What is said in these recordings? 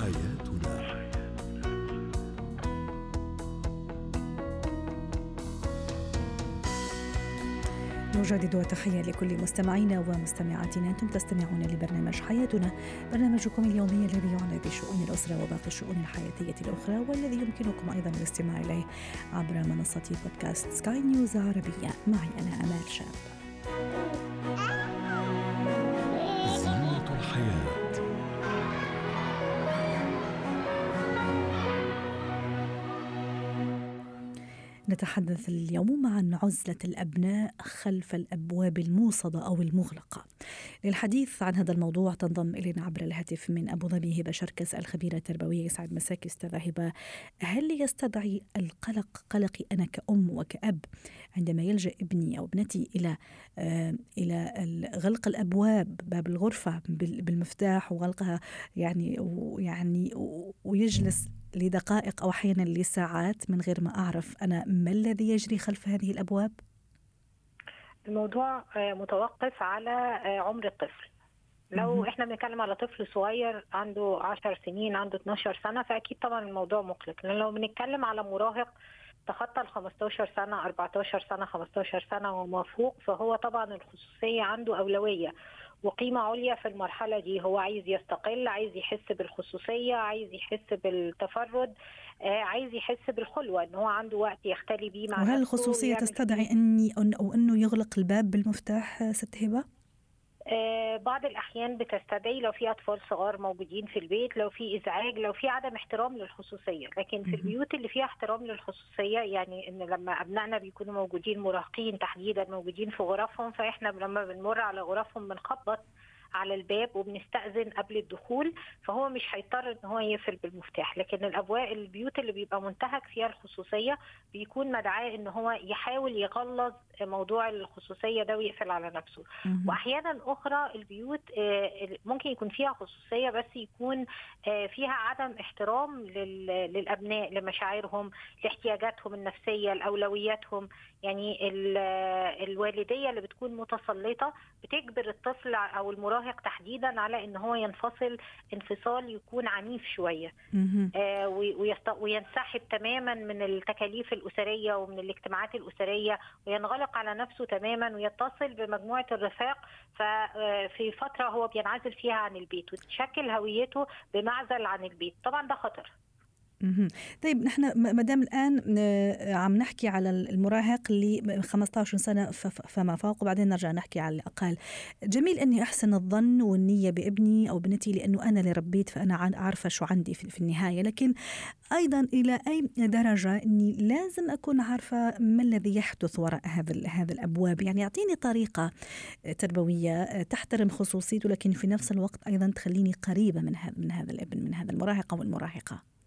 حياتنا. نجدد وتحية لكل مستمعينا ومستمعاتنا. أنتم تستمعون لبرنامج حياتنا. برنامجكم اليومي الذي يعنى بشؤون الأسرة وباقي الشؤون الحياتية الأخرى والذي يمكنكم أيضا الاستماع إليه عبر منصة بودكاست سكاي نيوز عربية معي أنا أمال شاب. نتحدث اليوم عن عزلة الأبناء خلف الأبواب الموصدة أو المغلقة. للحديث عن هذا الموضوع تنضم إلينا عبر الهاتف من أبو ظبي هبة شركس الخبيرة التربوية يسعد مساك. أستاذة هبة هل يستدعي القلق قلقي أنا كأم وكأب عندما يلجأ ابني أو ابنتي إلى آه إلى غلق الأبواب باب الغرفة بالمفتاح وغلقها؟ يعني ويعني ويجلس لدقائق أو أحيانا لساعات من غير ما أعرف أنا ما الذي يجري خلف هذه الأبواب؟ الموضوع آه، متوقف على آه، عمر الطفل. لو إحنا بنتكلم على طفل صغير عنده 10 سنين عنده 12 سنة فأكيد طبعا الموضوع مقلق. لأن لو بنتكلم على مراهق تخطى ال 15 سنة 14 سنة 15 سنة وما فوق فهو طبعا الخصوصية عنده أولوية. وقيمة عليا في المرحلة دي هو عايز يستقل عايز يحس بالخصوصية عايز يحس بالتفرد آه عايز يحس بالخلوة إن هو عنده وقت يختلي بيه مع وهل الخصوصية تستدعي إني أو إنه يغلق الباب بالمفتاح ست هبة؟ آه بعض الأحيان بتستدعي لو في أطفال صغار موجودين في البيت لو في إزعاج لو في عدم احترام للخصوصية. لكن في البيوت اللي فيها احترام للخصوصية يعني إن لما أبنائنا بيكونوا موجودين مراهقين تحديدا موجودين في غرفهم فإحنا لما بنمر على غرفهم بنخبط على الباب وبنستأذن قبل الدخول فهو مش هيضطر إن هو يقفل بالمفتاح. لكن الابواب البيوت اللي بيبقى منتهك فيها الخصوصية بيكون مدعاة إن هو يحاول يغلظ موضوع الخصوصية ده ويقفل على نفسه. واحيانا أخرى البيوت آه، ممكن يكون فيها خصوصية بس يكون آه، فيها عدم احترام للأبناء لمشاعرهم لاحتياجاتهم النفسية لأولوياتهم. يعني الوالدية اللي بتكون متسلطة بتجبر الطفل أو المراهق تحديدا على إن هو ينفصل انفصال يكون عنيف شوية. آه وينسحب تماما من التكاليف الأسرية ومن الاجتماعات الأسرية وينغلق على نفسه تماما ويتصل بمجموعة الرفاق. ففي آه، فترة هو بينعزل فيها عن البيت وتشكل هويته بمعزل عن البيت. طبعا ده خطر. طيب نحن ما دام الآن آه، عم نحكي على المراهق اللي 15 سنة فما فوق وبعدين نرجع نحكي على الأقل. جميل أني أحسن الظن والنية بابني أو بنتي لأنه أنا اللي ربيت فأنا عارفة شو عندي في النهاية. لكن أيضا إلى أي درجة أني لازم أكون عارفة ما الذي يحدث وراء هذا هذا الأبواب؟ يعني أعطيني طريقة تربوية آه، تحترم خصوصيته لكن في نفس الوقت أيضا تخليني قريبة من هذا من هذا الابن من هذا المراهق أو المراهقة.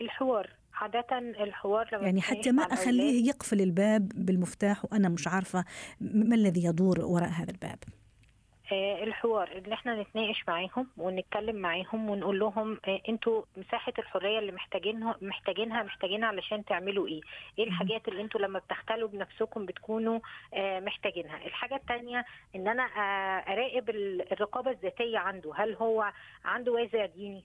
الحوار عادة الحوار لما يعني حتى ما أخليه يقفل الباب بالمفتاح وأنا مش عارفة ما الذي يدور وراء هذا الباب آه الحوار ان إحنا نتناقش معاهم ونتكلم معاهم ونقول لهم آه أنتوا مساحة الحرية اللي محتاجينها محتاجينها محتاجينها علشان تعملوا إيه؟ إيه الحاجات اللي أنتوا لما بتختلوا بنفسكم بتكونوا آه محتاجينها؟ الحاجة الثانية إن أنا أراقب الرقابة الذاتية عنده، هل هو عنده وازع ديني؟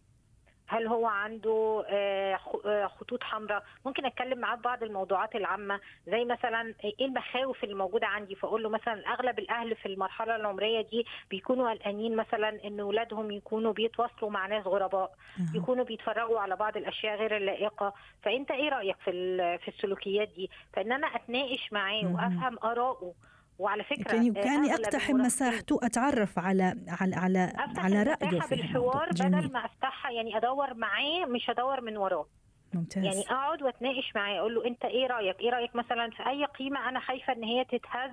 هل هو عنده آه، آه، خطوط حمراء؟ ممكن أتكلم معاه بعض الموضوعات العامة زي مثلا إيه المخاوف اللي موجودة عندي فأقول له مثلا أغلب الأهل في المرحلة العمرية دي بيكونوا قلقانين مثلا إن اولادهم يكونوا بيتواصلوا مع ناس غرباء يكونوا بيتفرجوا على بعض الأشياء غير اللائقة. فأنت إيه رأيك في في السلوكيات دي؟ فإن أنا أتناقش معاه وأفهم اراءه وعلى فكرة يعني كاني أقتحم مساحته أتعرف على على على على رأيه في بالحوار بدل ما أفتحها يعني أدور معاه مش أدور من وراه. ممتاز. يعني أقعد وأتناقش معاه أقول له أنت إيه رأيك؟ إيه رأيك مثلا في أي قيمة أنا خايفة إن هي تتهز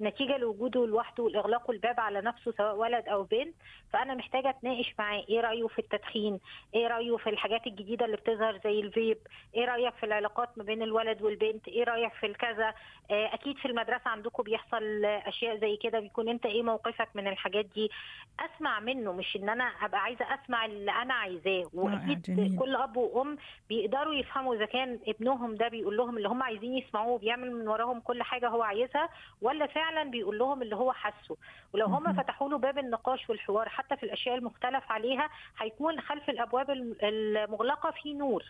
نتيجة لوجوده لوحده والاغلاق الباب على نفسه سواء ولد أو بنت؟ فأنا محتاجة أتناقش معاه. إيه رأيه في التدخين؟ إيه رأيه في الحاجات الجديدة اللي بتظهر زي الفيب؟ إيه رأيك في العلاقات ما بين الولد والبنت؟ إيه رأيك في الكذا؟ آه أكيد في المدرسة عندكم بيحصل أشياء زي كده. بيكون أنت إيه موقفك من الحاجات دي؟ أسمع منه مش إن أنا أبقى عايزة أسمع اللي أنا عايزاه. وأكيد كل أب وأم بيقدر يقدروا يفهموا إذا كان ابنهم ده بيقول لهم اللي هم عايزين يسمعوه بيعمل من وراهم كل حاجة هو عايزها ولا فعلا بيقول لهم اللي هو حاسه. ولو هم فتحوا له باب النقاش والحوار حتى في الأشياء المختلف عليها هيكون خلف الأبواب المغلقة في نور.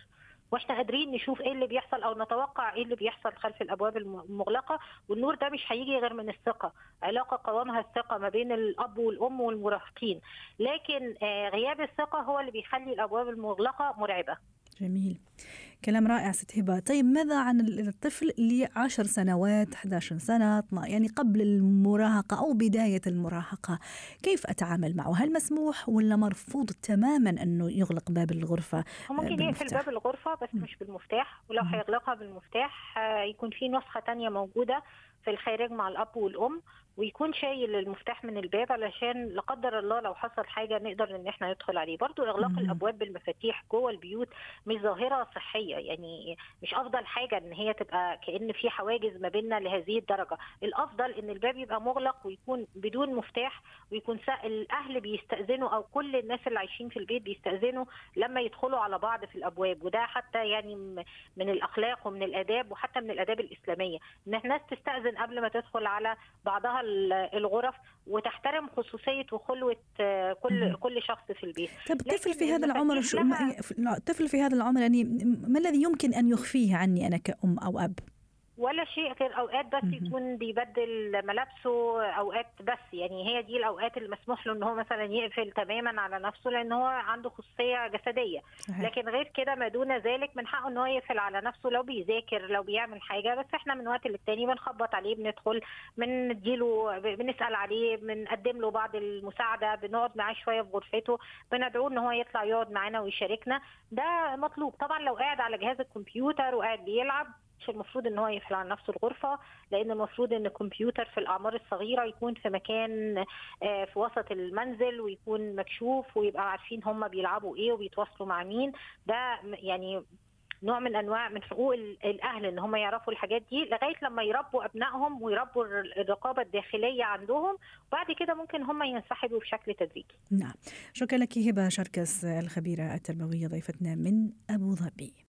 وإحنا قادرين نشوف إيه اللي بيحصل أو نتوقع إيه اللي بيحصل خلف الأبواب المغلقة. والنور ده مش هيجي غير من الثقة. علاقة قوامها الثقة ما بين الأب والأم والمراهقين. لكن غياب الثقة هو اللي بيخلي الأبواب المغلقة مرعبة. جميل. كلام رائع ست هبة. طيب ماذا عن الطفل اللي 10 سنوات 11 سنة يعني قبل المراهقة أو بداية المراهقة؟ كيف أتعامل معه؟ هل مسموح ولا مرفوض تماما أنه يغلق باب الغرفة؟ ممكن يقفل باب الغرفة بس مش بالمفتاح ولو هيغلقها بالمفتاح يكون في نسخة تانية موجودة في الخارج مع الأب والأم ويكون شايل المفتاح من الباب علشان لا قدر الله لو حصل حاجة نقدر إن إحنا ندخل عليه. برضو إغلاق مم. الأبواب بالمفاتيح جوه البيوت مش ظاهرة صحية يعني مش أفضل حاجة إن هي تبقى كأن في حواجز ما بيننا لهذه الدرجة. الأفضل إن الباب يبقى مغلق ويكون بدون مفتاح ويكون الأهل بيستأذنوا أو كل الناس اللي عايشين في البيت بيستأذنوا لما يدخلوا على بعض في الأبواب. وده حتى يعني من الأخلاق ومن الآداب وحتى من الآداب الإسلامية. إن الناس تستأذن قبل ما تدخل على بعضها الغرف وتحترم خصوصية وخلوة كل مم. كل شخص في البيت طب الطفل في هذا العمر شو الطفل في هذا العمر يعني ما الذي يمكن أن يخفيه عني أنا كأم أو أب؟ ولا شيء غير أوقات بس يكون بيبدل ملابسه أوقات بس. يعني هي دي الأوقات اللي مسموح له إن هو مثلا يقفل تماما على نفسه لأن هو عنده خصوصية جسدية. صحيح. لكن غير كده ما دون ذلك من حقه إن هو يقفل على نفسه لو بيذاكر لو بيعمل حاجة. بس إحنا من وقت للتاني بنخبط عليه بندخل بنديله بنسأل عليه بنقدم له بعض المساعدة بنقعد معاه شوية في غرفته بندعوه إن هو يطلع يقعد معانا ويشاركنا. ده مطلوب. طبعا لو قاعد على جهاز الكمبيوتر وقاعد بيلعب مش المفروض إن هو يقفل على نفسه الغرفة لأن المفروض إن الكمبيوتر في الأعمار الصغيرة يكون في مكان في وسط المنزل ويكون مكشوف ويبقى عارفين هم بيلعبوا إيه وبيتواصلوا مع مين ده يعني نوع من أنواع من حقوق الأهل إن هم يعرفوا الحاجات دي لغاية لما يربوا أبنائهم ويربوا الرقابة الداخلية عندهم وبعد كده ممكن هم ينسحبوا بشكل تدريجي. نعم، شكرا لك هبة شركس الخبيرة التربوية ضيفتنا من أبو ظبي.